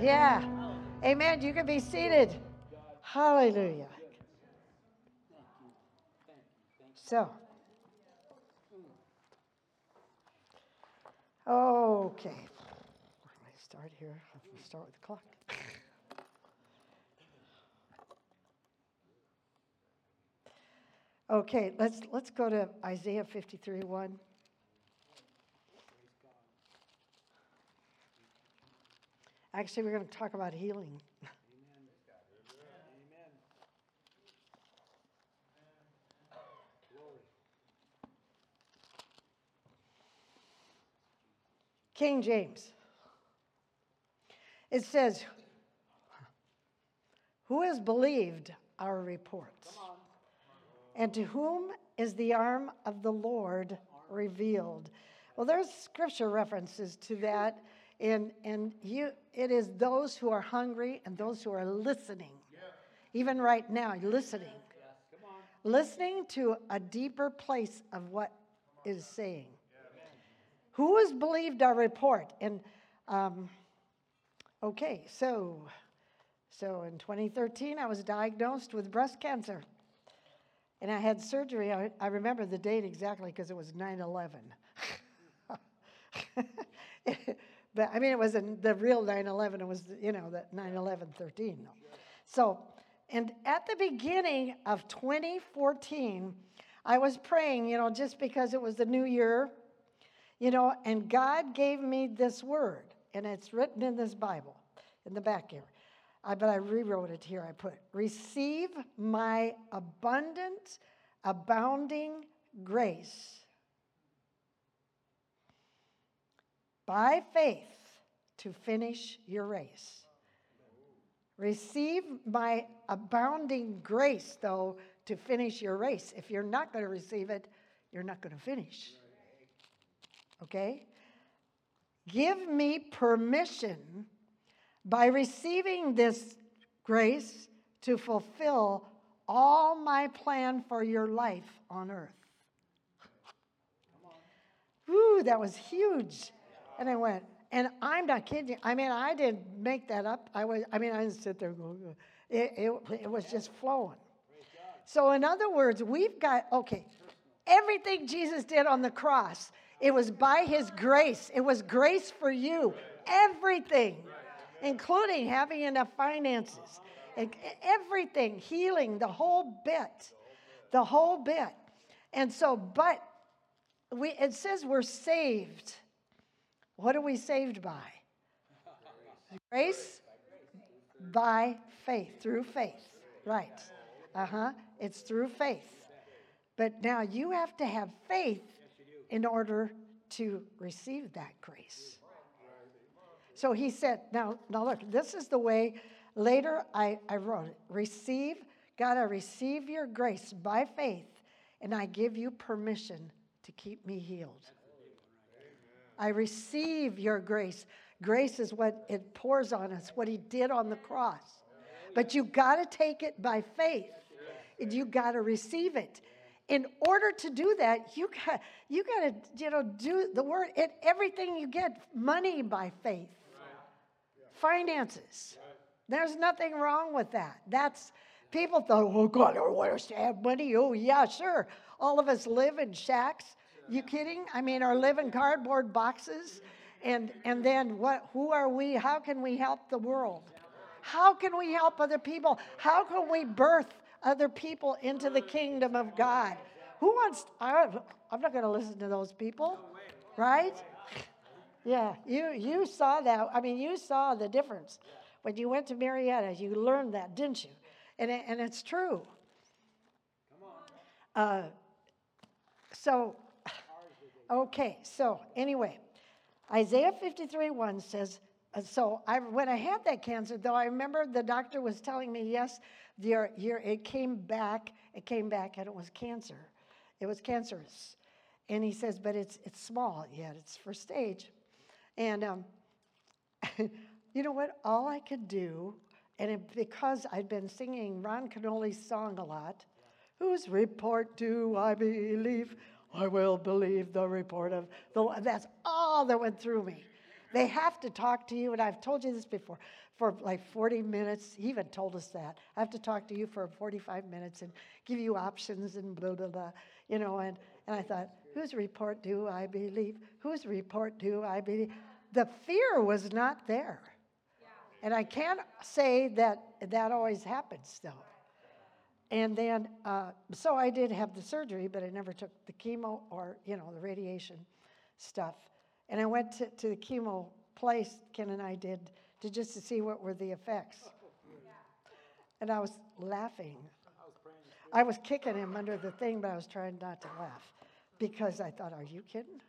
Yeah. Amen. You can be seated. Hallelujah. So, okay. Let me start here. Let's start with the clock. Okay, let's let's go to Isaiah 53 1. Actually, we're going to talk about healing. King James. It says, Who has believed our reports? And to whom is the arm of the Lord revealed? Well, there's scripture references to that. And, and you, it is those who are hungry and those who are listening. Even right now, listening. Listening to a deeper place of what is saying. Who has believed our report? And um, okay, so so in 2013, I was diagnosed with breast cancer, and I had surgery. I, I remember the date exactly because it was 9/11. but I mean, it wasn't the real 9/11. It was you know the 9/11/13. So, and at the beginning of 2014, I was praying, you know, just because it was the new year you know, and God gave me this word, and it's written in this Bible in the back here. I, but I rewrote it here. I put, Receive my abundant, abounding grace by faith to finish your race. Receive my abounding grace, though, to finish your race. If you're not going to receive it, you're not going to finish okay? Give me permission by receiving this grace to fulfill all my plan for your life on earth. Ooh, that was huge. And I went, and I'm not kidding you. I mean, I didn't make that up. I was, I mean, I didn't sit there going, it, it, it was just flowing. So, in other words, we've got, okay, everything Jesus did on the cross it was by His grace. It was grace for you. Everything, including having enough finances, everything, healing, the whole bit. The whole bit. And so, but we, it says we're saved. What are we saved by? Grace by faith, through faith. Right. Uh huh. It's through faith. But now you have to have faith in order to receive that grace. So he said, now, now look, this is the way later I, I wrote it. Receive, God, I receive your grace by faith, and I give you permission to keep me healed. I receive your grace. Grace is what it pours on us, what he did on the cross. But you got to take it by faith. And you got to receive it in order to do that, you got you got to you know do the word. Everything you get, money by faith, finances. There's nothing wrong with that. That's people thought, oh God, I want to have money. Oh yeah, sure. All of us live in shacks. You kidding? I mean, or live in cardboard boxes. And and then what? Who are we? How can we help the world? How can we help other people? How can we birth other people into the kingdom of God. Who wants, I, I'm not going to listen to those people, right? Yeah, you, you saw that. I mean, you saw the difference. When you went to Marietta, you learned that, didn't you? And, it, and it's true. Uh, so, okay, so anyway, Isaiah 53 1 says, uh, so I, when I had that cancer, though, I remember the doctor was telling me, yes, it came back, it came back, and it was cancer. It was cancerous. And he says, but it's, it's small yet, it's first stage. And um, you know what? All I could do, and it, because I'd been singing Ron Kenoly's song a lot, whose report do I believe? I will believe the report of the Lord. That's all that went through me. They have to talk to you, and I've told you this before, for like 40 minutes. He even told us that. I have to talk to you for 45 minutes and give you options and blah, blah, blah. You know, and, and I thought, whose report do I believe? Whose report do I believe? The fear was not there. And I can't say that that always happens, though. And then, uh, so I did have the surgery, but I never took the chemo or, you know, the radiation stuff. And I went to, to the chemo place, Ken and I did, to just to see what were the effects. And I was laughing. I was kicking him under the thing, but I was trying not to laugh because I thought, are you kidding?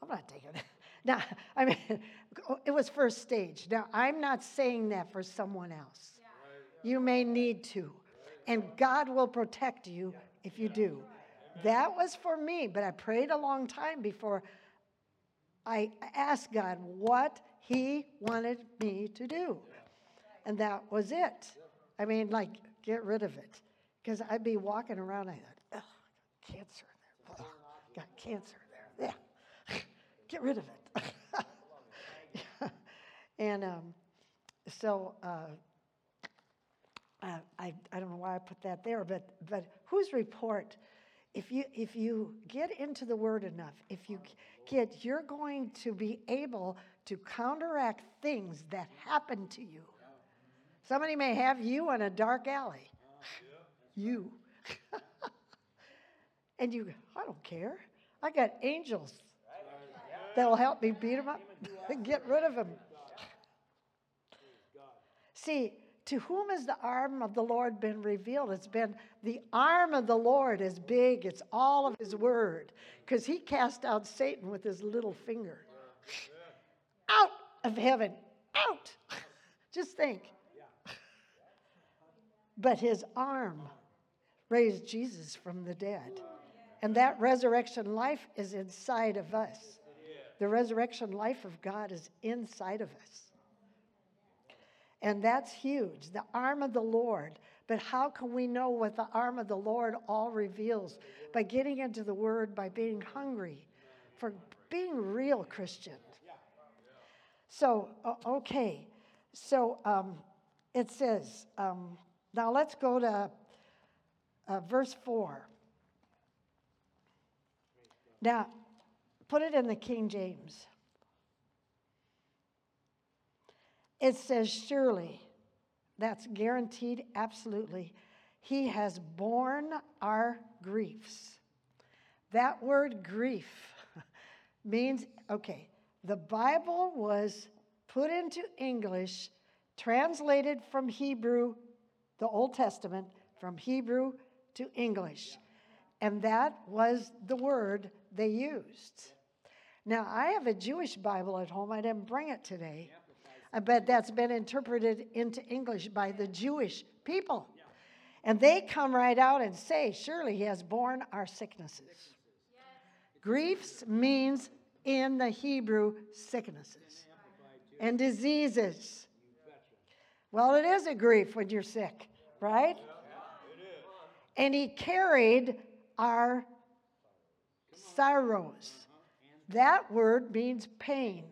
I'm not taking it. Now, I mean, it was first stage. Now, I'm not saying that for someone else. You may need to, and God will protect you if you do. That was for me, but I prayed a long time before I asked God what He wanted me to do. And that was it. I mean, like, get rid of it. Because I'd be walking around, I thought, oh, cancer there. Oh, got cancer there. Yeah. get rid of it. and um, so uh, I, I don't know why I put that there, but, but whose report? If you, if you get into the word enough, if you get, you're going to be able to counteract things that happen to you. Somebody may have you in a dark alley. Oh, you. and you, I don't care. I got angels that'll help me beat them up and get rid of them. See, to whom has the arm of the Lord been revealed? It's been the arm of the Lord is big, it's all of his word, because he cast out Satan with his little finger. Out of heaven, out. Just think. But his arm raised Jesus from the dead. And that resurrection life is inside of us. The resurrection life of God is inside of us. And that's huge. The arm of the Lord. But how can we know what the arm of the Lord all reveals? By getting into the Word, by being hungry, for being real Christian. So, okay. So um, it says, um, now let's go to uh, verse 4. Now, Put it in the King James. It says, Surely, that's guaranteed, absolutely. He has borne our griefs. That word grief means, okay, the Bible was put into English, translated from Hebrew, the Old Testament, from Hebrew to English. And that was the word they used. Now, I have a Jewish Bible at home. I didn't bring it today. Uh, bet that's been interpreted into English by the Jewish people. And they come right out and say, Surely he has borne our sicknesses. Griefs means in the Hebrew sicknesses and diseases. Well, it is a grief when you're sick, right? And he carried our sorrows. Uh-huh. That word means pain.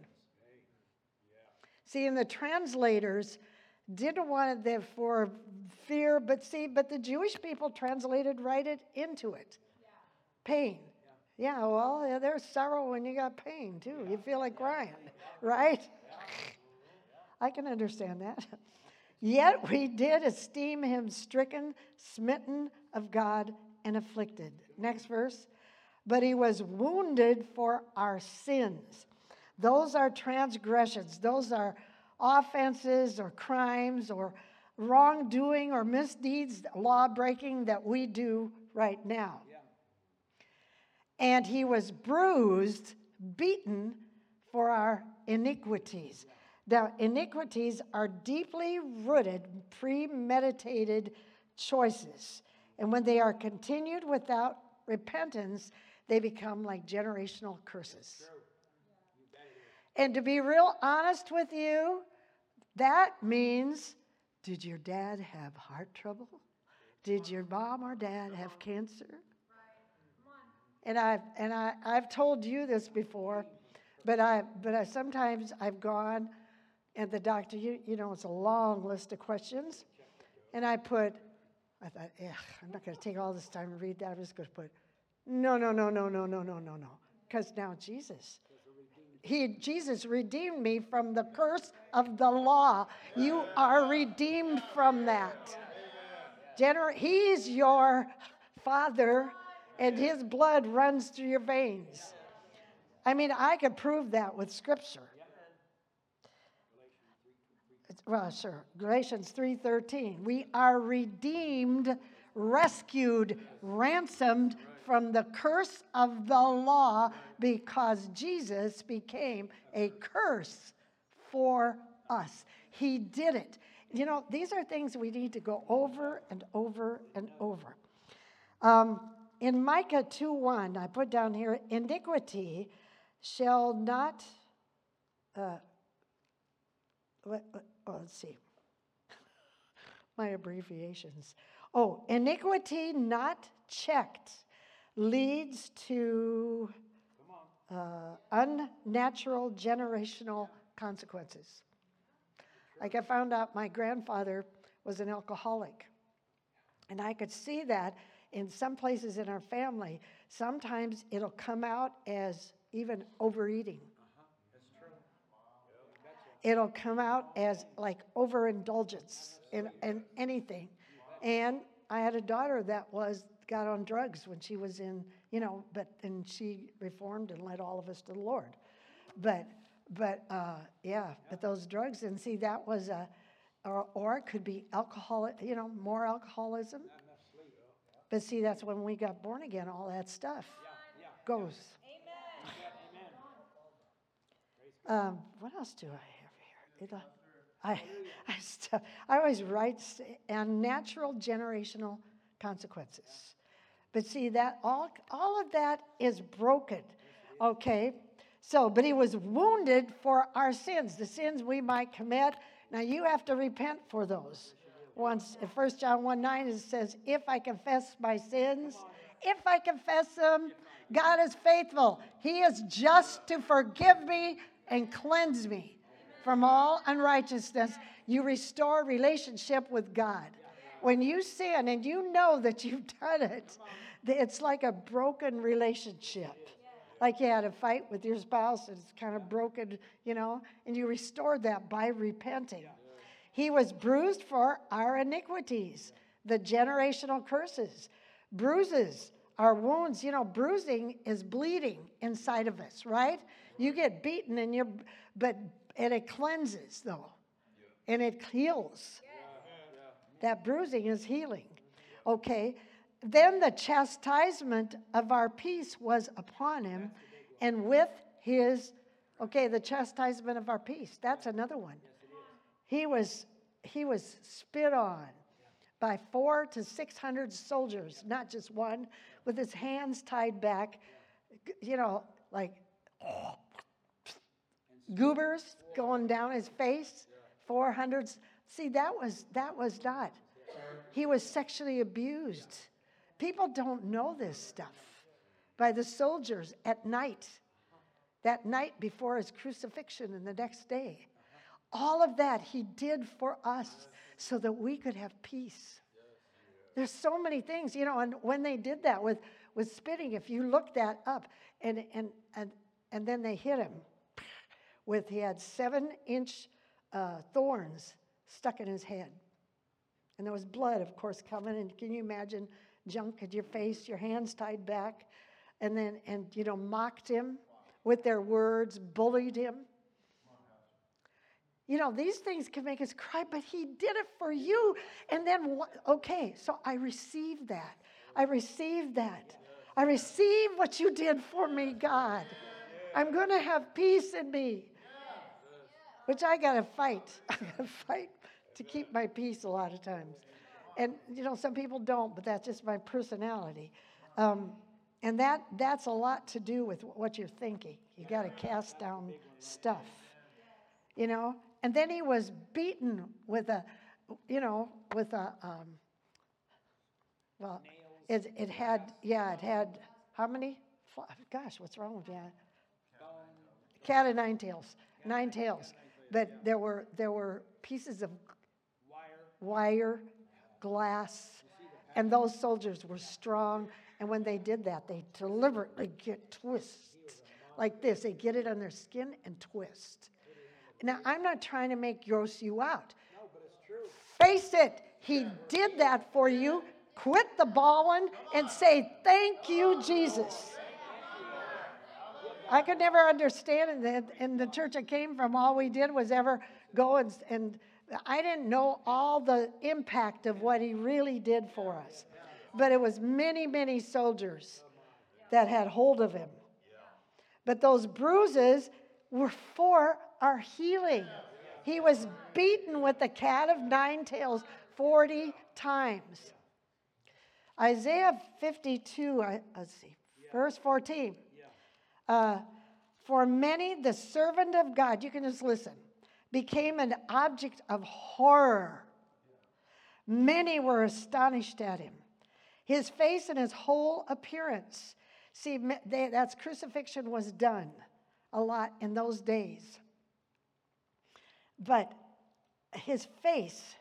See, and the translators didn't want it for fear, but see, but the Jewish people translated right it into it. Pain. Yeah, well, there's sorrow when you got pain too. You feel like crying, right? I can understand that. Yet we did esteem him stricken, smitten of God, and afflicted. Next verse but he was wounded for our sins. Those are transgressions, those are offenses or crimes or wrongdoing or misdeeds, law breaking that we do right now. And he was bruised, beaten for our iniquities. Now, iniquities are deeply rooted, premeditated choices. And when they are continued without repentance, they become like generational curses. And to be real honest with you, that means did your dad have heart trouble? Did your mom or dad have cancer? And I've, and I, I've told you this before, But I, but I, sometimes I've gone and the doctor, you, you know, it's a long list of questions. And I put, I thought, I'm not going to take all this time to read that. I'm just going to put, no, no, no, no, no, no, no, no, no. Because now Jesus, he, Jesus redeemed me from the curse of the law. You are redeemed from that. Gener- he's your father, and his blood runs through your veins. I mean, I could prove that with scripture. Well, sure. Galatians 3:13. We are redeemed, rescued, ransomed from the curse of the law because Jesus became a curse for us. He did it. You know, these are things we need to go over and over and over. Um, in Micah 2:1, I put down here, iniquity shall not. Uh, oh, let's see. My abbreviations. Oh, iniquity not checked leads to uh, unnatural generational consequences. Like I found out my grandfather was an alcoholic. And I could see that in some places in our family. Sometimes it'll come out as even overeating. It'll come out as like overindulgence in, in anything. And I had a daughter that was got on drugs when she was in, you know, but and she reformed and led all of us to the Lord. But but uh, yeah, but those drugs and see that was a or, or it could be alcohol, you know, more alcoholism. But see, that's when we got born again, all that stuff goes. Um, what else do I have here? It, uh, I, I, st- I always write and natural generational consequences. But see that all all of that is broken. Okay? So, but he was wounded for our sins, the sins we might commit. Now you have to repent for those. Once in 1 John 1 9 it says, If I confess my sins, if I confess them, God is faithful. He is just to forgive me and cleanse me from all unrighteousness. You restore relationship with God. When you sin and you know that you've done it, it's like a broken relationship. Like you had a fight with your spouse, and it's kind of broken, you know, and you restored that by repenting. He was bruised for our iniquities, the generational curses, bruises, our wounds. You know, bruising is bleeding inside of us, right? You get beaten, and you, but and it cleanses though, and it heals. That bruising is healing. Okay. Then the chastisement of our peace was upon him, and with his, okay, the chastisement of our peace. That's another one. He was he was spit on by four to six hundred soldiers, not just one, with his hands tied back, you know, like goobers going down his face, four hundred. See, that was that was not. He was sexually abused. People don't know this stuff by the soldiers at night, that night before his crucifixion and the next day. All of that he did for us so that we could have peace. There's so many things, you know, and when they did that with, with spitting, if you look that up, and, and, and, and then they hit him with, he had seven inch uh, thorns stuck in his head. And there was blood, of course, coming. And can you imagine junk at your face, your hands tied back, and then, and, you know, mocked him with their words, bullied him? You know, these things can make us cry, but he did it for you. And then, okay, so I received that. I received that. I receive what you did for me, God. I'm going to have peace in me, which I got to fight. I got to fight to keep my peace a lot of times. And, you know, some people don't, but that's just my personality. Um, and that, that's a lot to do with what you're thinking. You got to cast down stuff, you know? And then he was beaten with a, you know, with a, um, well, it, it had, yeah, it had, how many? Gosh, what's wrong with you? cat of nine tails, nine tails. But there were there were pieces of wire, glass, and those soldiers were strong. And when they did that, they deliberately get twists like this. They get it on their skin and twist. Now, I'm not trying to make gross you out. Face it, he did that for you. Quit the bawling and say, Thank you, Jesus. I could never understand it. In the church I came from, all we did was ever go and, and I didn't know all the impact of what he really did for us. But it was many, many soldiers that had hold of him. But those bruises were for our healing. He was beaten with the cat of nine tails 40 times. Isaiah 52, let's see, verse 14. Uh, for many, the servant of God, you can just listen, became an object of horror. Many were astonished at him. His face and his whole appearance. See, they, that's crucifixion was done a lot in those days. But his face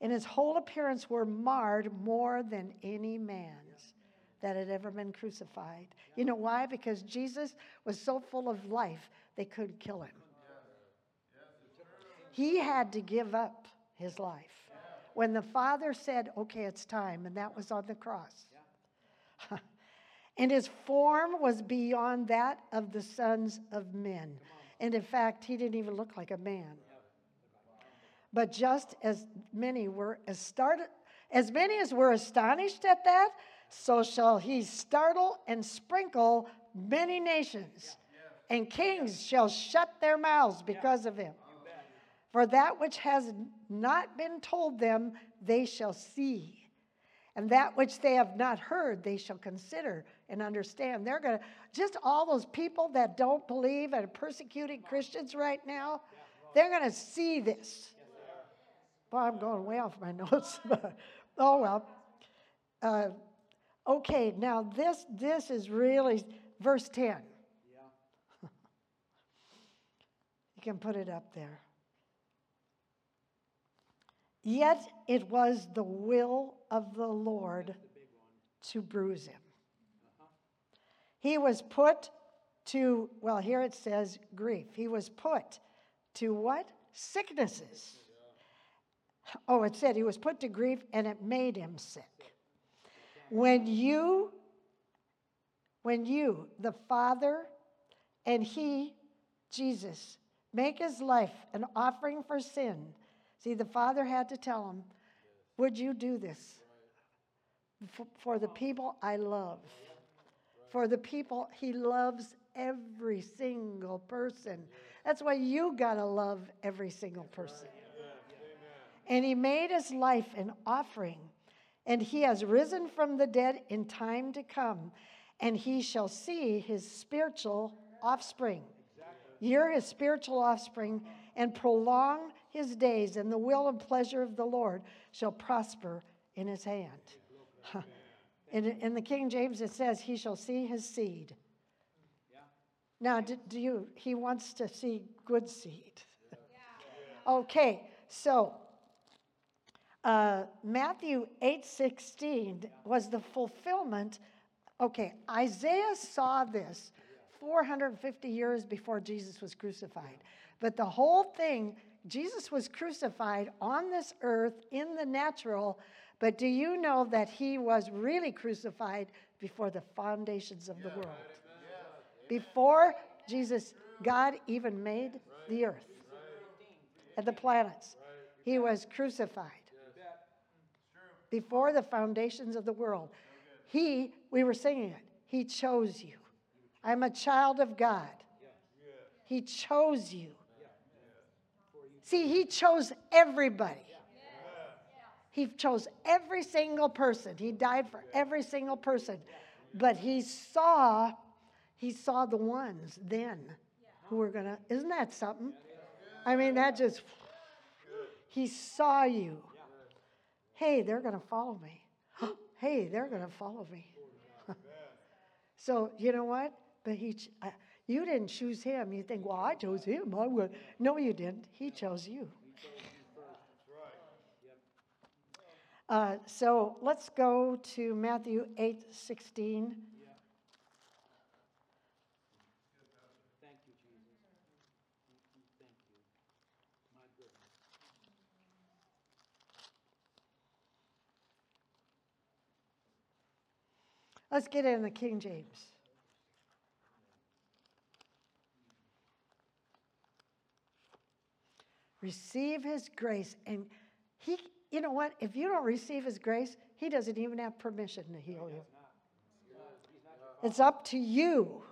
and his whole appearance were marred more than any man's that had ever been crucified. You know why? Because Jesus was so full of life, they couldn't kill him. He had to give up his life. When the Father said, okay, it's time, and that was on the cross. and his form was beyond that of the sons of men. And in fact, he didn't even look like a man. But just as many were as started, as many as were astonished at that, so shall he startle and sprinkle many nations, and kings shall shut their mouths because of him. For that which has not been told them, they shall see. And that which they have not heard, they shall consider and understand. They're going to, just all those people that don't believe and are persecuting Christians right now, they're going to see this. Well, I'm going way off my notes. oh, well. Uh, Okay, now this this is really verse 10. Yeah. you can put it up there. Yet it was the will of the Lord to bruise him. He was put to, well, here it says grief. He was put to what? Sicknesses. Oh, it said he was put to grief and it made him sick. When you, when you, the Father, and He, Jesus, make His life an offering for sin, see, the Father had to tell him, Would you do this for, the people I love? For the people He loves every single person. That's why you got to love every single person. And He made His life an offering and he has risen from the dead in time to come, and he shall see his spiritual offspring. You're his spiritual offspring, and prolong his days, and the will and pleasure of the Lord shall prosper in his hand. in, in the King James, it says, He shall see his seed. Now, do, do, you, he wants to see good seed. okay, so uh, Matthew 8:16 was the fulfillment. Okay, Isaiah saw this 450 years before Jesus was crucified. But the whole thing, Jesus was crucified on this earth in the natural, but do you know that he was really crucified before the foundations of the world? Before Jesus, God even made the earth and the planets. He was crucified before the foundations of the world. He, we were singing it, He chose you. I'm a child of God. He chose you. See, He chose everybody. He chose every single person. He died for every single person. But He saw, He saw the ones then who were going to, isn't that something? I mean, that just, He saw you. Hey, they're going to follow me. hey, they're going to follow me. so, you know what? But he, You didn't choose him. You think, well, I chose him. I would. No, you didn't. He chose you. Uh, so let's go to Matthew 8 16. Thank you, Jesus. Thank you. My goodness. Let's get in the King James. Receive his grace. And he, you know what? If you don't receive his grace, he doesn't even have permission to heal you. It's up to you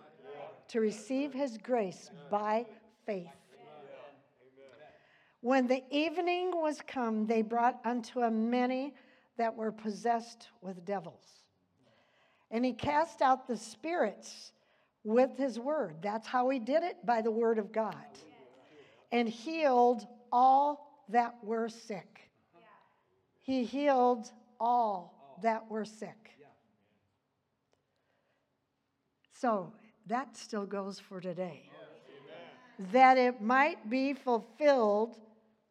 to receive his grace by faith. When the evening was come, they brought unto him many that were possessed with devils. And he cast out the spirits with his word. That's how he did it, by the word of God. And healed all that were sick. He healed all that were sick. So that still goes for today. That it might be fulfilled,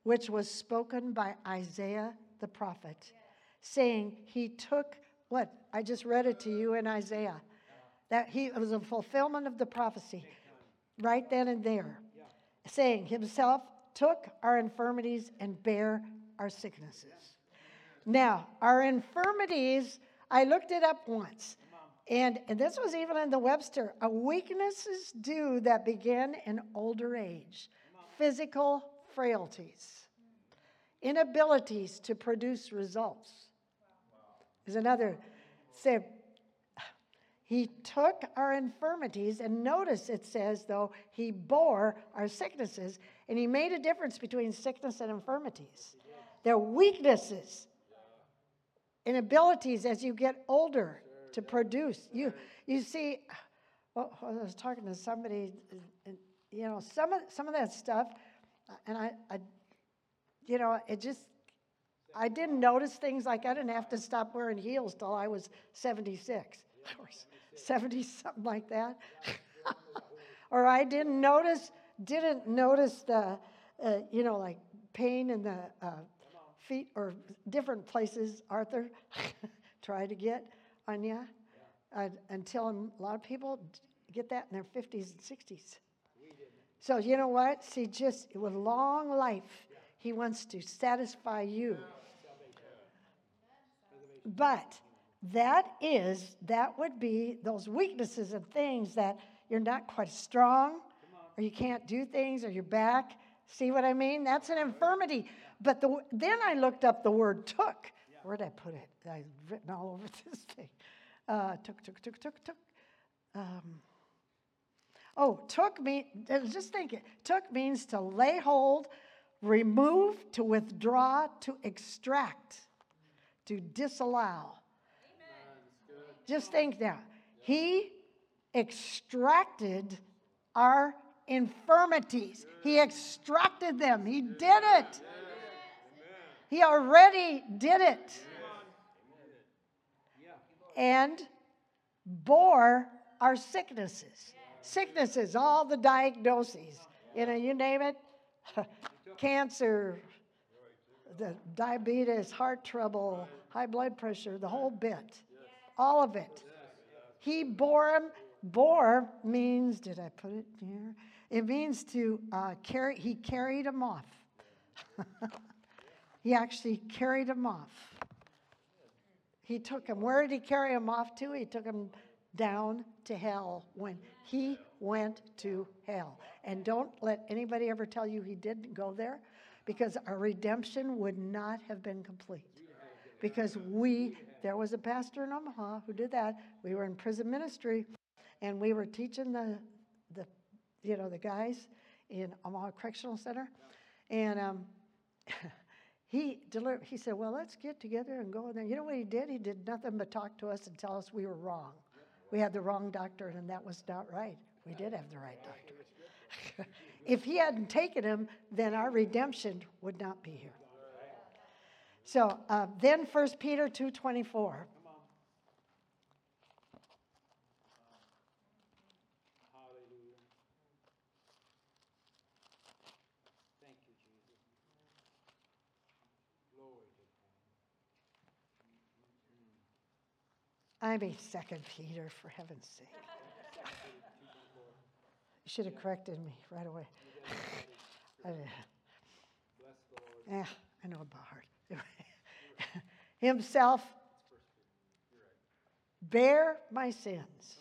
which was spoken by Isaiah the prophet, saying, He took what? I just read it to you in Isaiah. That he it was a fulfillment of the prophecy right then and there, saying, Himself took our infirmities and bare our sicknesses. Now, our infirmities, I looked it up once. And, and this was even in the Webster. A weaknesses due that begin in older age, physical frailties, inabilities to produce results. Is another say he took our infirmities, and notice it says, though, he bore our sicknesses, and he made a difference between sickness and infirmities. They're weaknesses, inabilities as you get older to produce. You, you see, well, I was talking to somebody, and, you know, some of, some of that stuff, and I, I, you know, it just, I didn't notice things like I didn't have to stop wearing heels till I was 76 or 70 something like that. or I didn't notice didn't notice the uh, you know like pain in the uh, feet or different places Arthur tried to get on you uh, until a lot of people get that in their 50s and 60s. So you know what? See, just with long life, he wants to satisfy you. But that is, that would be those weaknesses and things that you're not quite strong, or you can't do things, or your back. See what I mean? That's an infirmity. But the, then I looked up the word took. Where'd I put it? I've written all over this thing. Uh, took, took, took, took, took. Um, oh, took me, just think it. Took means to lay hold, remove, to withdraw, to extract, to disallow. Just think now. He extracted our infirmities. He extracted them. He did it. He already did it. And bore our sicknesses. Sicknesses, all the diagnoses. You know, you name it cancer, the diabetes, heart trouble, high blood pressure, the whole bit. All of it. He bore him. Bore means, did I put it here? It means to uh, carry, he carried him off. he actually carried him off. He took him. Where did he carry him off to? He took him down to hell when he went to hell. And don't let anybody ever tell you he didn't go there because our redemption would not have been complete. Because we, there was a pastor in Omaha who did that. We were in prison ministry and we were teaching the, the you know, the guys in Omaha Correctional Center. And um, he delivered, he said, Well, let's get together and go in there. You know what he did? He did nothing but talk to us and tell us we were wrong. We had the wrong doctor, and that was not right. We did have the right doctor. if he hadn't taken him, then our redemption would not be here. So uh, then 1 Peter 2.24. I mean, Second Peter, for heaven's sake. you should have corrected me right away. I, yeah, I know about heart. Himself bear my sins.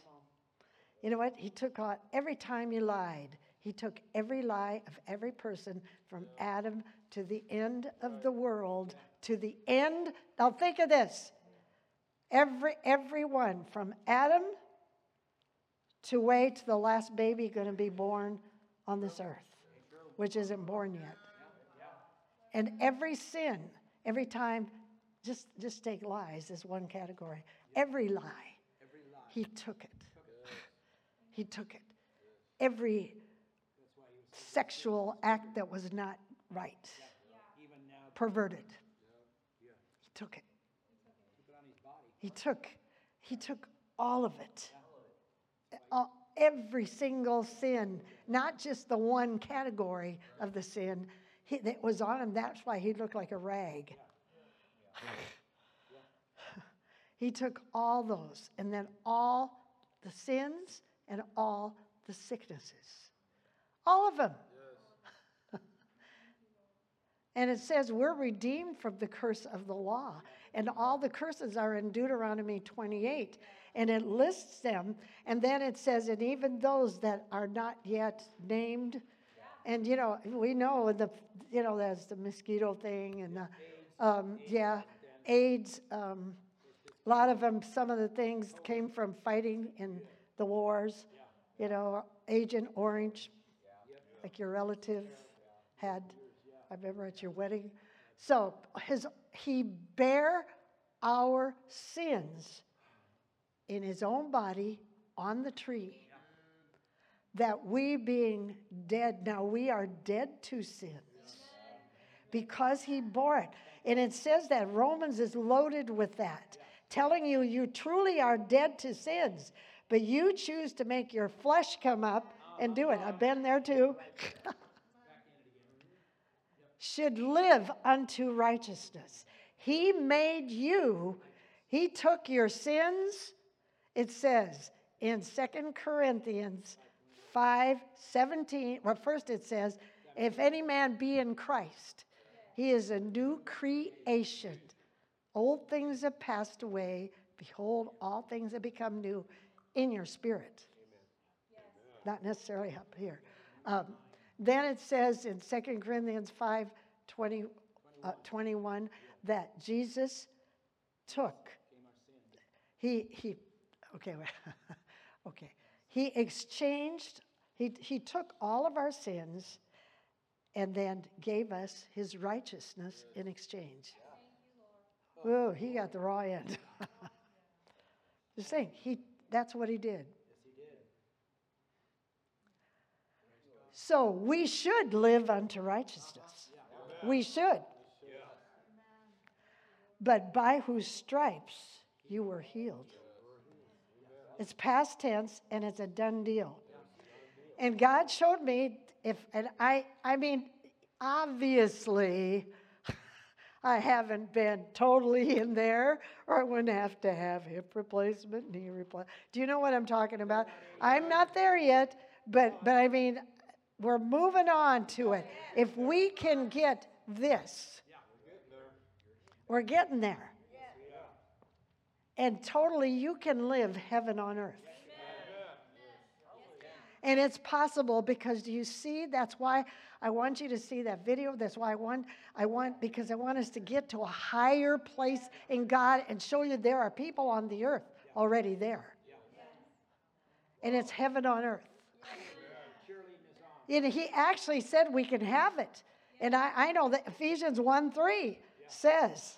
You know what? He took on every time you lied. He took every lie of every person from Adam to the end of the world to the end. Now think of this. Every everyone from Adam to way to the last baby going to be born on this earth, which isn't born yet. And every sin, every time, just just take lies as one category. Every lie, Every lie. he took it. He took it. Every That's why sexual act that was not right, even now. perverted, Yeah. he took it. He put on his body. He took, he took all of it. All, every single sin, not just the one category of the sin he, that was on him. That's why he looked like a rag. he took all those, and then all the sins and all the sicknesses. All of them. And it says we're redeemed from the curse of the law. And all the curses are in Deuteronomy 28. And it lists them. And then it says, and even those that are not yet named. And, you know, we know the, you know, there's the mosquito thing and the, um, yeah, AIDS. Um, a lot of them, some of the things came from fighting in the wars. You know, Agent Orange, like your relative had. I remember at your wedding. So his he bare our sins in his own body on the tree. That we being dead, now we are dead to sins because he bore it. And it says that Romans is loaded with that, telling you you truly are dead to sins, but you choose to make your flesh come up and do it. I've been there too. Should live unto righteousness. He made you, he took your sins, it says in Second Corinthians 5 17. Well, first it says, if any man be in Christ, he is a new creation. Old things have passed away. Behold, all things have become new in your spirit. Not necessarily up here. Um, then it says in 2 Corinthians 5 20, uh, 21 that Jesus took, he, he, okay, okay. He exchanged, he, he took all of our sins and then gave us his righteousness in exchange. Whoa, he got the raw end. Just saying, he, that's what he did. So we should live unto righteousness. We should. But by whose stripes you were healed. It's past tense and it's a done deal. And God showed me if and I I mean obviously I haven't been totally in there or I wouldn't have to have hip replacement, knee replacement. Do you know what I'm talking about? I'm not there yet, but but I mean we're moving on to it. If we can get this, we're getting there. And totally, you can live heaven on earth. And it's possible because do you see? That's why I want you to see that video. That's why I want, I want, because I want us to get to a higher place in God and show you there are people on the earth already there. And it's heaven on earth. And he actually said we can have it. And I, I know that Ephesians 1 3 says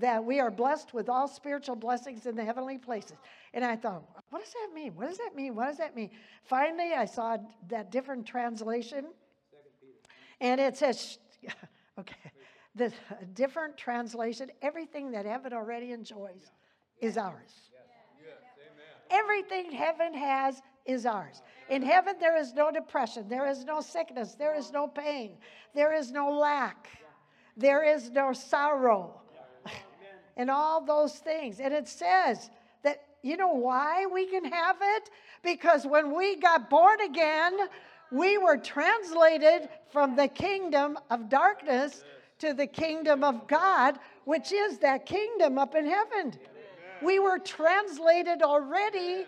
that we are blessed with all spiritual blessings in the heavenly places. And I thought, what does that mean? What does that mean? What does that mean? Finally, I saw that different translation. And it says, okay, the different translation, everything that heaven already enjoys is ours. Everything heaven has is ours. In heaven, there is no depression, there is no sickness, there is no pain, there is no lack, there is no sorrow, and all those things. And it says that you know why we can have it? Because when we got born again, we were translated from the kingdom of darkness to the kingdom of God, which is that kingdom up in heaven. We were translated already,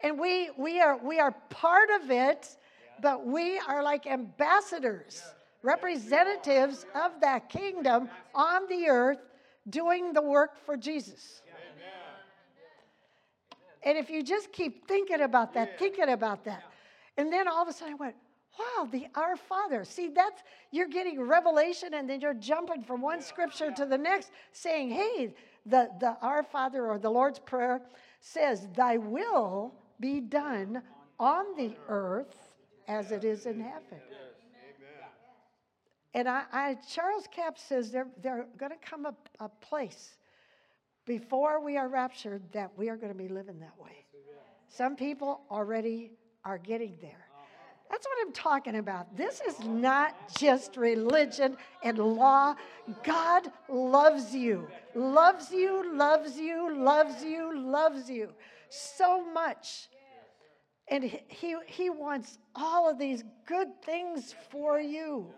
and we, we, are, we are part of it, but we are like ambassadors, representatives of that kingdom on the earth doing the work for Jesus. And if you just keep thinking about that, thinking about that, and then all of a sudden I went, wow, the Our Father. See, that's, you're getting revelation and then you're jumping from one scripture to the next, saying, hey, the, the Our Father or the Lord's Prayer says, Thy will be done on the earth as it is in heaven. And I, I, Charles Capps says there, there going to come a, a place before we are raptured that we are going to be living that way. Some people already are getting there. That's what I'm talking about. This is not just religion and law. God loves you, loves you, loves you, loves you, loves you so much. And he, he wants all of these good things for you.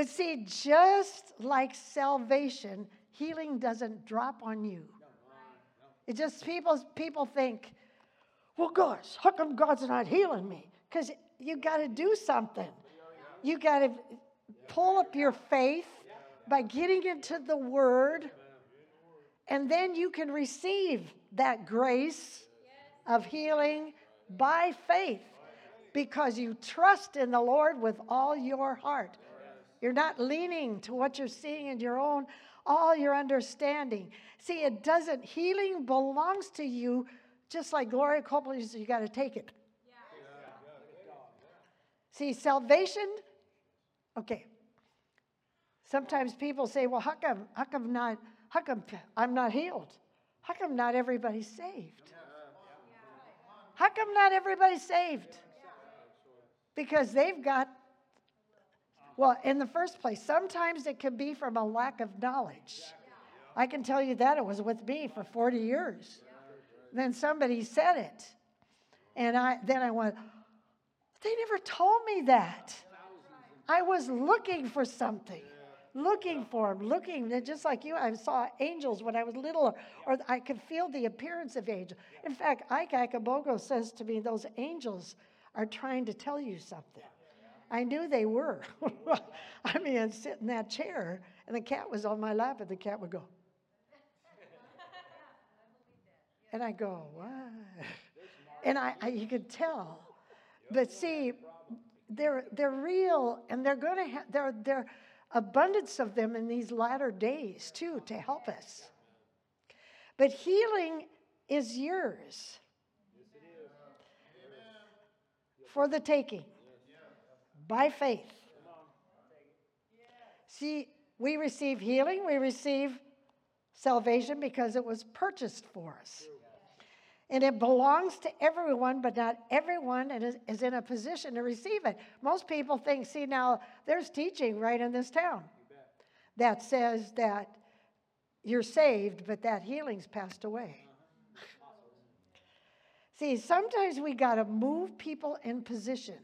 But see, just like salvation, healing doesn't drop on you. It just people people think, well, gosh, how come God's not healing me? Because you got to do something. You got to pull up your faith by getting into the Word, and then you can receive that grace of healing by faith because you trust in the Lord with all your heart. You're not leaning to what you're seeing in your own, all your understanding. See, it doesn't, healing belongs to you just like Gloria Copeland says, you got to take it. See, salvation, okay. Sometimes people say, well, how come, how come not, how come I'm not healed? How come not everybody's saved? How come not everybody's saved? Because they've got well, in the first place, sometimes it can be from a lack of knowledge. I can tell you that it was with me for 40 years. Then somebody said it. And I then I went, they never told me that. I was looking for something, looking for them, looking. And just like you, I saw angels when I was little, or, I could feel the appearance of angels. In fact, Ike Akabogo says to me, those angels are trying to tell you something. I knew they were. I mean, I'd sit in that chair, and the cat was on my lap, and the cat would go. And I go, what? And I, I you could tell. But see, they're, they're real, and they're going to have, there, there abundance of them in these latter days, too, to help us. But healing is yours for the taking by faith. See, we receive healing, we receive salvation because it was purchased for us. And it belongs to everyone, but not everyone is in a position to receive it. Most people think, see, now there's teaching right in this town that says that you're saved, but that healing's passed away. See, sometimes we got to move people in position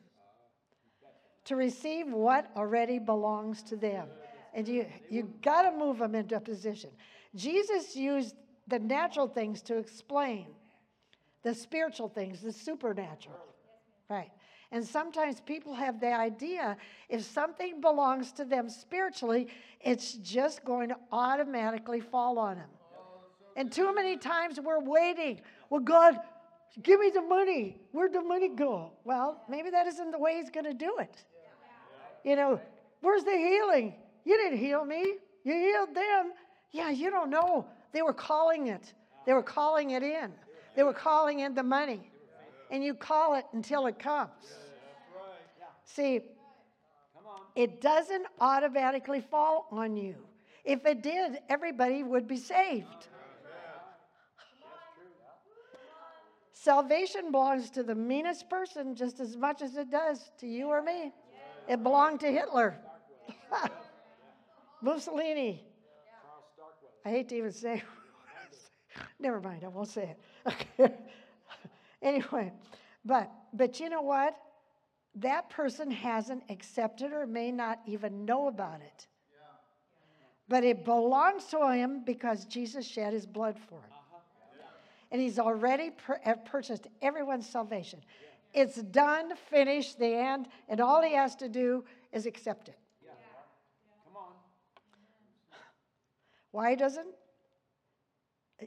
to receive what already belongs to them. And you, you got to move them into a position. Jesus used the natural things to explain the spiritual things, the supernatural. Right. And sometimes people have the idea if something belongs to them spiritually, it's just going to automatically fall on them. And too many times we're waiting. Well, God, give me the money. Where'd the money go? Well, maybe that isn't the way He's going to do it. You know, where's the healing? You didn't heal me. You healed them. Yeah, you don't know. They were calling it. They were calling it in. They were calling in the money. And you call it until it comes. See, it doesn't automatically fall on you. If it did, everybody would be saved. Salvation belongs to the meanest person just as much as it does to you or me. It belonged to Hitler. Mussolini. I hate to even say Never mind, I won't say it. anyway, but but you know what? That person hasn't accepted or may not even know about it. But it belongs to him because Jesus shed his blood for him. And he's already pur- purchased everyone's salvation. It's done, finished, the end, and all he has to do is accept it. Come on. Why doesn't?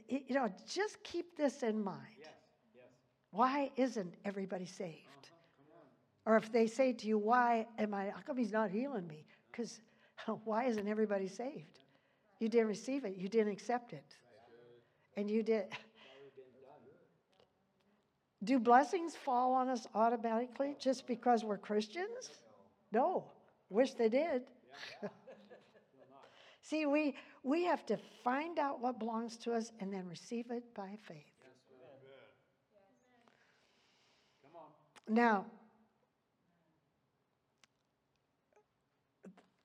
You know, just keep this in mind. Yes. Yes. Why isn't everybody saved? Uh-huh, or if they say to you, why am I, how come he's not healing me? Because why isn't everybody saved? You didn't receive it, you didn't accept it. And you did. Do blessings fall on us automatically just because we're Christians? No. Wish they did. See, we, we have to find out what belongs to us and then receive it by faith. Now,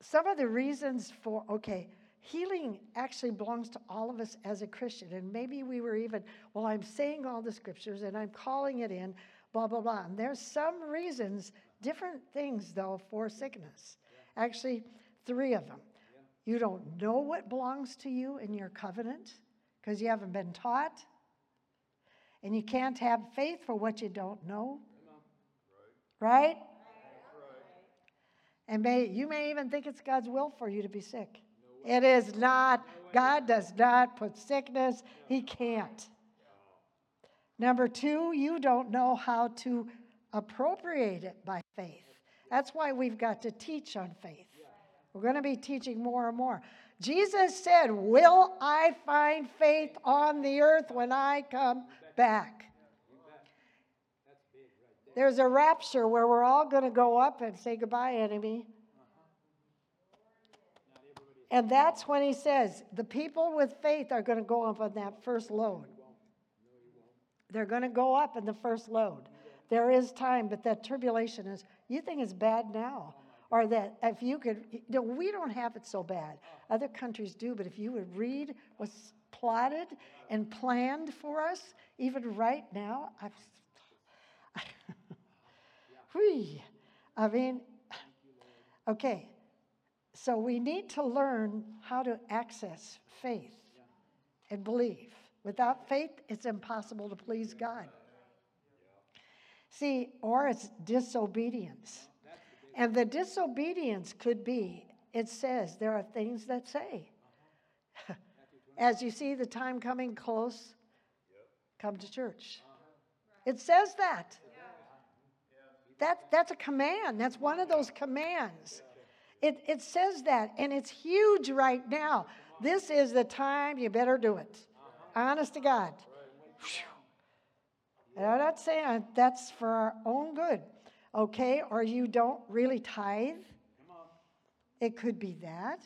some of the reasons for, okay, healing actually belongs to all of us as a Christian. And maybe we were even, well, I'm saying all the scriptures and I'm calling it in, blah, blah, blah. And there's some reasons, different things, though, for sickness. Actually, three of them. You don't know what belongs to you in your covenant because you haven't been taught. And you can't have faith for what you don't know. Right? And may, you may even think it's God's will for you to be sick. It is not. God does not put sickness, He can't. Number two, you don't know how to appropriate it by faith. That's why we've got to teach on faith. We're going to be teaching more and more. Jesus said, Will I find faith on the earth when I come back? There's a rapture where we're all going to go up and say goodbye, enemy. And that's when he says, the people with faith are going to go up on that first load. They're going to go up in the first load. There is time, but that tribulation is, you think it's bad now. Or that if you could, know, we don't have it so bad. Other countries do, but if you would read what's plotted and planned for us, even right now, I've, I mean, okay, so we need to learn how to access faith and believe. Without faith, it's impossible to please God. See, or it's disobedience. And the disobedience could be, it says, there are things that say, as you see the time coming close, come to church. It says that. That, that's a command. That's one of those commands. It, it says that, and it's huge right now. This is the time you better do it. Honest to God. Phew. And I'm not saying that's for our own good, okay? Or you don't really tithe. It could be that.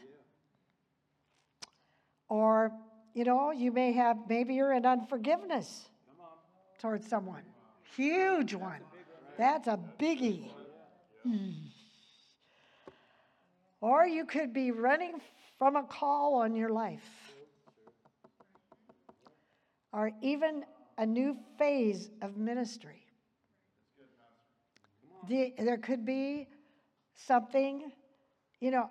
Or, you know, you may have, maybe you're in unforgiveness towards someone. Huge one. That's a biggie. Hmm. Or you could be running from a call on your life. Or even a new phase of ministry. The, there could be something, you know,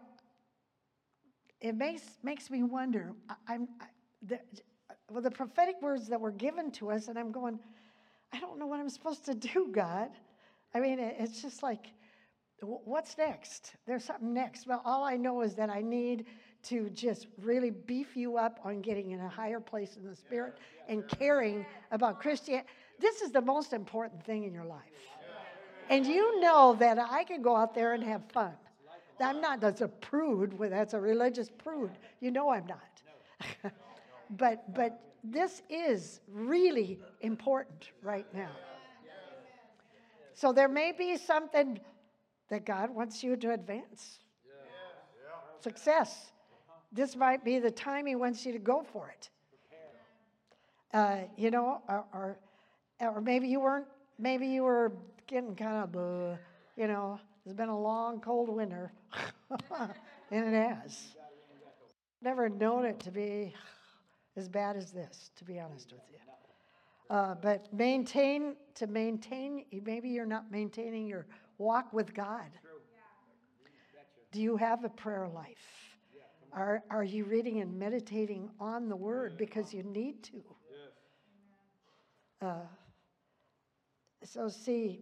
it makes, makes me wonder. I, I'm, I, the, well, the prophetic words that were given to us, and I'm going, I don't know what I'm supposed to do, God. I mean, it, it's just like, what's next? There's something next. Well, all I know is that I need to just really beef you up on getting in a higher place in the spirit and caring about Christianity. This is the most important thing in your life. And you know that I can go out there and have fun. I'm not that's a prude, well, that's a religious prude. You know I'm not. but but this is really important right now. So there may be something that God wants you to advance. Success. This might be the time He wants you to go for it. Uh, you know, or, or, or maybe you weren't. Maybe you were getting kind of, uh, you know, it's been a long, cold winter, and it has. Never known it to be as bad as this, to be honest with you. Uh, but maintain, to maintain, maybe you're not maintaining your walk with God. Do you have a prayer life? Are, are you reading and meditating on the word because you need to? Uh, so see,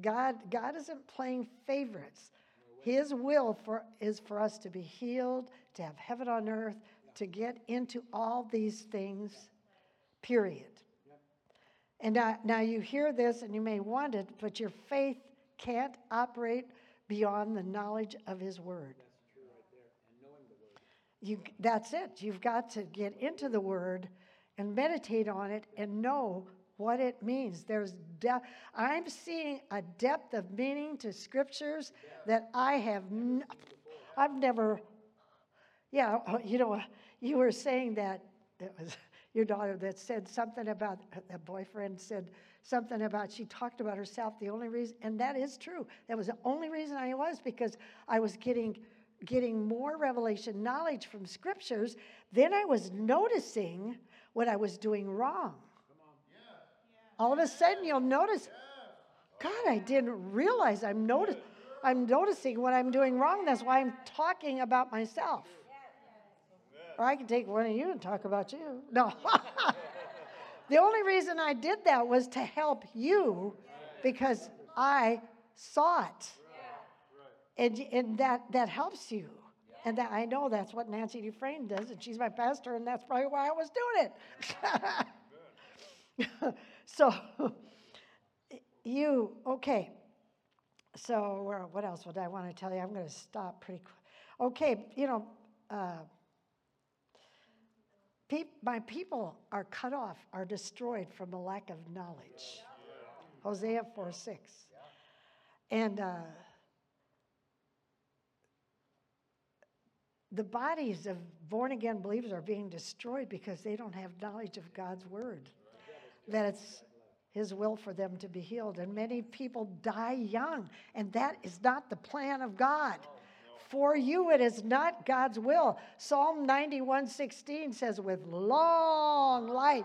God, God isn't playing favorites. His will for, is for us to be healed, to have heaven on earth, to get into all these things, period. And now, now you hear this and you may want it, but your faith can't operate beyond the knowledge of His Word. You, that's it. You've got to get into the Word and meditate on it and know what it means. There's depth. I'm seeing a depth of meaning to scriptures that I have. N- I've never. Yeah, you know, you were saying that it was your daughter that said something about a boyfriend said something about she talked about herself. The only reason, and that is true. That was the only reason I was because I was getting getting more revelation knowledge from scriptures. Then I was noticing what I was doing wrong. All of a sudden, you'll notice, God, I didn't realize I'm notice, I'm noticing what I'm doing wrong. That's why I'm talking about myself. Or I can take one of you and talk about you. No. the only reason I did that was to help you because I saw it. And, and that, that helps you. And that, I know that's what Nancy Dufresne does, and she's my pastor, and that's probably why I was doing it. so, you, okay. So, what else would I want to tell you? I'm going to stop pretty quick. Okay, you know, uh, my people are cut off, are destroyed from a lack of knowledge. Hosea 4 6. And uh, the bodies of born again believers are being destroyed because they don't have knowledge of God's word, that it's His will for them to be healed. And many people die young, and that is not the plan of God. For you, it is not God's will. Psalm 91 16 says, With long life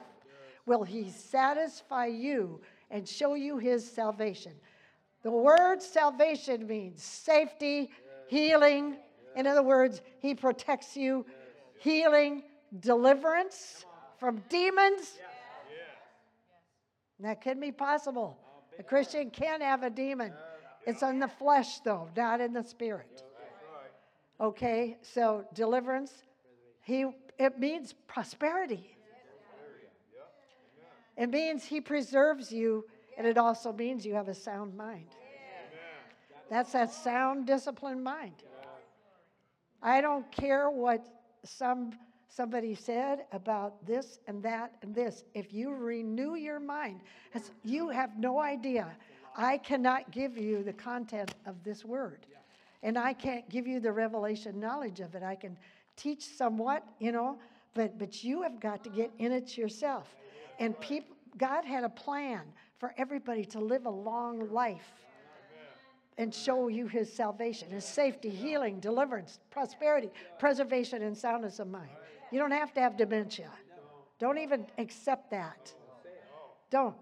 will He satisfy you and show you His salvation. The word salvation means safety, healing, in other words, He protects you, healing, deliverance from demons. That can be possible. A Christian can have a demon. It's in the flesh, though, not in the spirit. Okay, so deliverance, he it means prosperity. It means he preserves you, and it also means you have a sound mind. That's that sound, disciplined mind. I don't care what some somebody said about this and that and this. If you renew your mind, you have no idea. I cannot give you the content of this word. And I can't give you the revelation knowledge of it. I can teach somewhat, you know, but but you have got to get in it yourself. And people God had a plan for everybody to live a long life and show you his salvation, his safety, healing, deliverance, prosperity, preservation, and soundness of mind. You don't have to have dementia. Don't even accept that. Don't.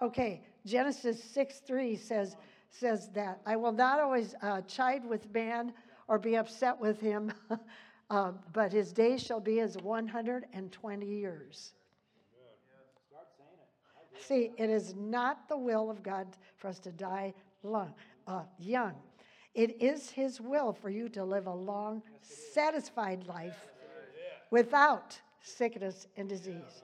Okay, Genesis 6 3 says, says that I will not always uh, chide with man or be upset with him, uh, but his days shall be as 120 years. See, it is not the will of God for us to die long, uh, young. It is His will for you to live a long, satisfied life without sickness and disease.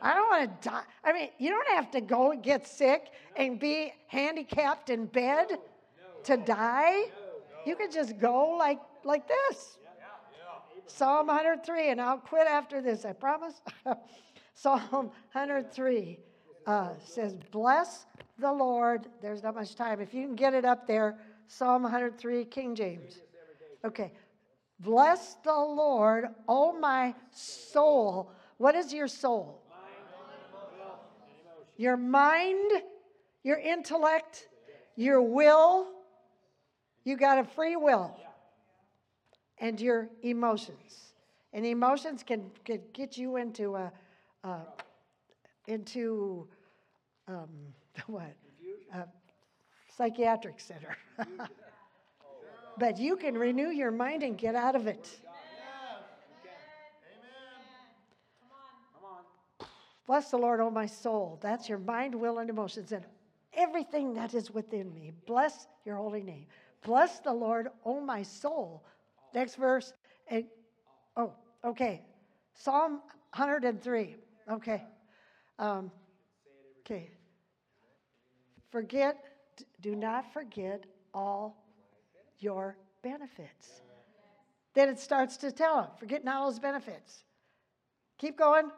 I don't want to die. I mean, you don't have to go and get sick and be handicapped in bed to die. You can just go like like this. Psalm 103, and I'll quit after this, I promise. Psalm 103 uh, says, Bless the Lord. There's not much time. If you can get it up there, Psalm 103, King James. Okay. Bless the Lord, O my soul. What is your soul? Your mind, your intellect, your will. You got a free will. And your emotions. And emotions can, can get you into a, a into um, what? A psychiatric center. but you can renew your mind and get out of it. Come on. Bless the Lord, O my soul. That's your mind, will, and emotions, and everything that is within me. Bless your holy name. Bless the Lord, O my soul. Next verse. And, oh, okay. Psalm 103. Okay. Um, okay. Forget, do not forget all your benefits. Then it starts to tell him, forget not all his benefits. Keep going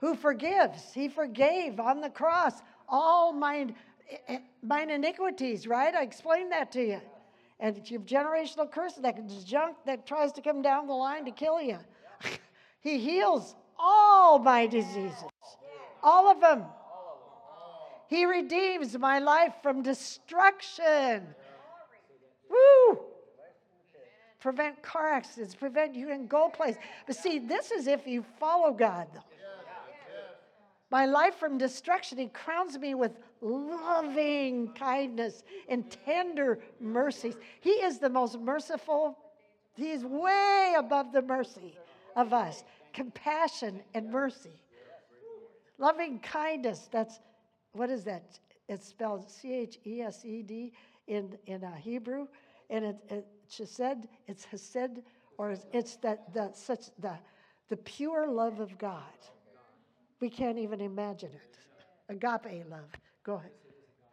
who forgives. He forgave on the cross all mine, eh, mine iniquities, right? I explained that to you. And it's your generational curse, that junk that tries to come down the line to kill you. he heals all my diseases, all of them. He redeems my life from destruction. Woo! Prevent car accidents, prevent you in go place. But see, this is if you follow God, though my life from destruction. He crowns me with loving kindness and tender mercies. He is the most merciful. He is way above the mercy of us. Compassion and mercy. Loving kindness, that's, what is that? It's spelled C H E S E D in, in uh, Hebrew. And it, it chesed, it's hesed, or it's, it's that, the, such, the, the pure love of God. We can't even imagine it. Agape love. Go ahead.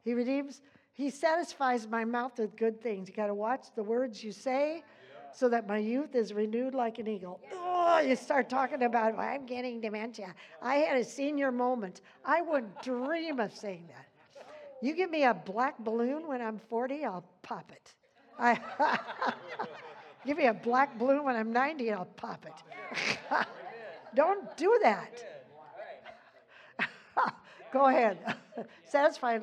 He redeems, He satisfies my mouth with good things. You got to watch the words you say so that my youth is renewed like an eagle. Oh, you start talking about, well, I'm getting dementia. I had a senior moment. I wouldn't dream of saying that. You give me a black balloon when I'm 40, I'll pop it. I give me a black balloon when I'm 90, I'll pop it. Don't do that. Go ahead. Satisfied.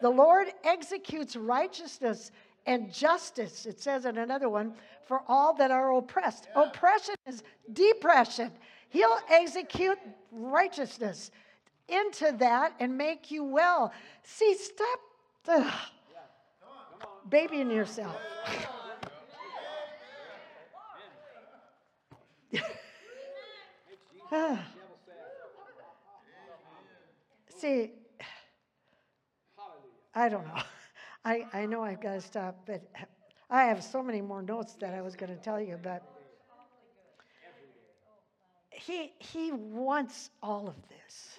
The Lord executes righteousness and justice, it says in another one, for all that are oppressed. Yeah. Oppression is depression. He'll execute righteousness into that and make you well. See, stop ugh, babying yourself. See, I don't know. I, I know I've got to stop, but I have so many more notes that I was going to tell you, but he, he wants all of this.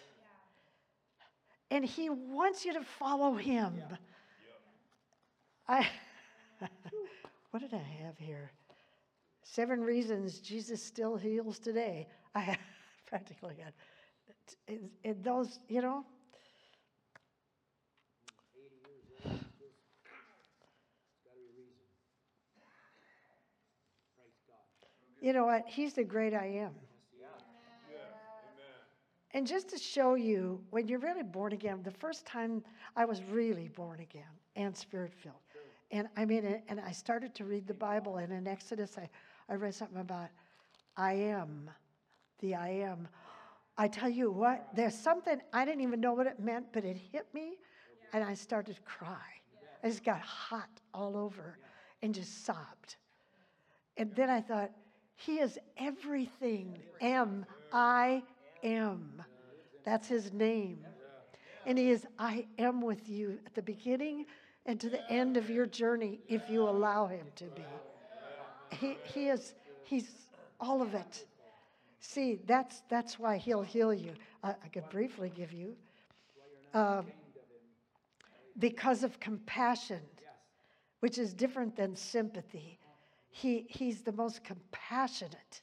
And he wants you to follow him. I, what did I have here? Seven reasons Jesus still heals today. I practically got those, you know, You know what? He's the great I am. And just to show you, when you're really born again, the first time I was really born again and spirit filled. And I mean, and I started to read the Bible, and in Exodus, I, I read something about I am, the I am. I tell you what, there's something, I didn't even know what it meant, but it hit me, and I started to cry. I just got hot all over and just sobbed. And then I thought, he is everything. M I am. That's his name. And he is, I am with you at the beginning and to the end of your journey if you allow him to be. He, he is, he's all of it. See, that's, that's why he'll heal you. I, I could briefly give you. Uh, because of compassion, which is different than sympathy. He, he's the most compassionate.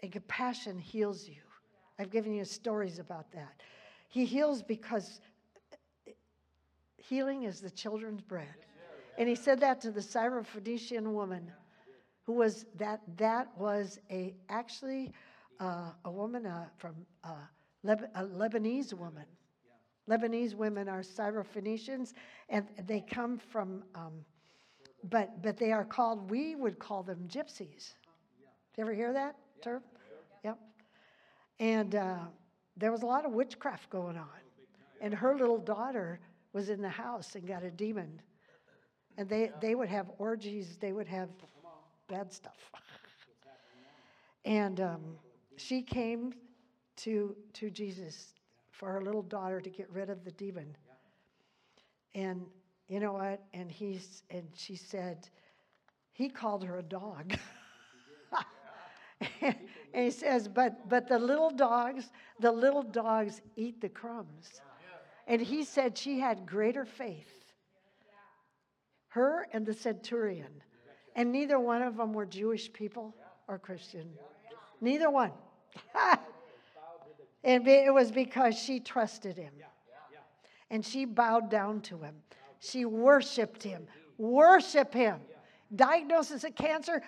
And compassion heals you. I've given you stories about that. He heals because healing is the children's bread. And he said that to the Syrophoenician woman who was that that was a actually uh, a woman uh, from uh, a Lebanese woman. Lebanese women are Syrophoenicians, and they come from um, but, but they are called, we would call them gypsies. Did you ever hear that term? Yep. And uh, there was a lot of witchcraft going on. And her little daughter was in the house and got a demon. And they, they would have orgies, they would have bad stuff. And um, she came to, to Jesus for her little daughter to get rid of the demon. And you know what? And he's and she said, he called her a dog. and he says, but but the little dogs, the little dogs eat the crumbs. And he said she had greater faith. Her and the centurion. And neither one of them were Jewish people or Christian. Neither one. and it was because she trusted him. And she bowed down to him. She worshiped him. Worship him. Diagnosis of cancer,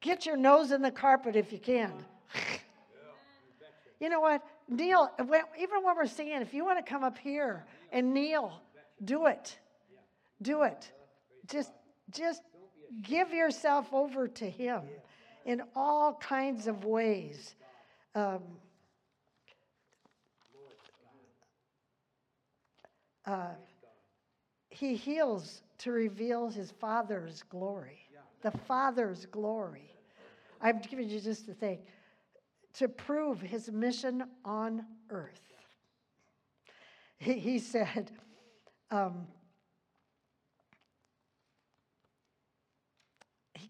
get your nose in the carpet if you can. You know what? When- even when we're singing, if you want to come up here and kneel, do it. Do it. Just, just give yourself over to Him in all kinds of ways. Um, uh, he heals to reveal His Father's glory, the Father's glory. I'm giving you just the thing to prove his mission on earth. He, he said, um,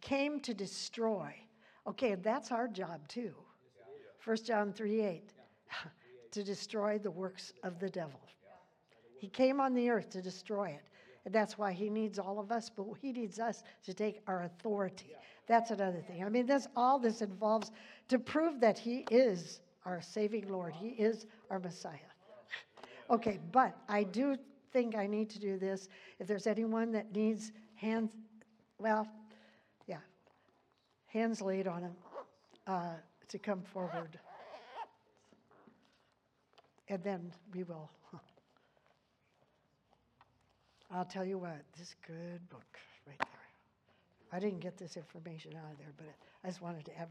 came to destroy. Okay, that's our job too. 1 John 3 8, to destroy the works of the devil. He came on the earth to destroy it. And that's why he needs all of us, but he needs us to take our authority. That's another thing. I mean, this all this involves to prove that he is our saving Lord. He is our Messiah. Okay, but I do think I need to do this. If there's anyone that needs hands, well, hands laid on him uh, to come forward. And then we will. I'll tell you what, this good book right there. I didn't get this information out of there, but I just wanted to advertise.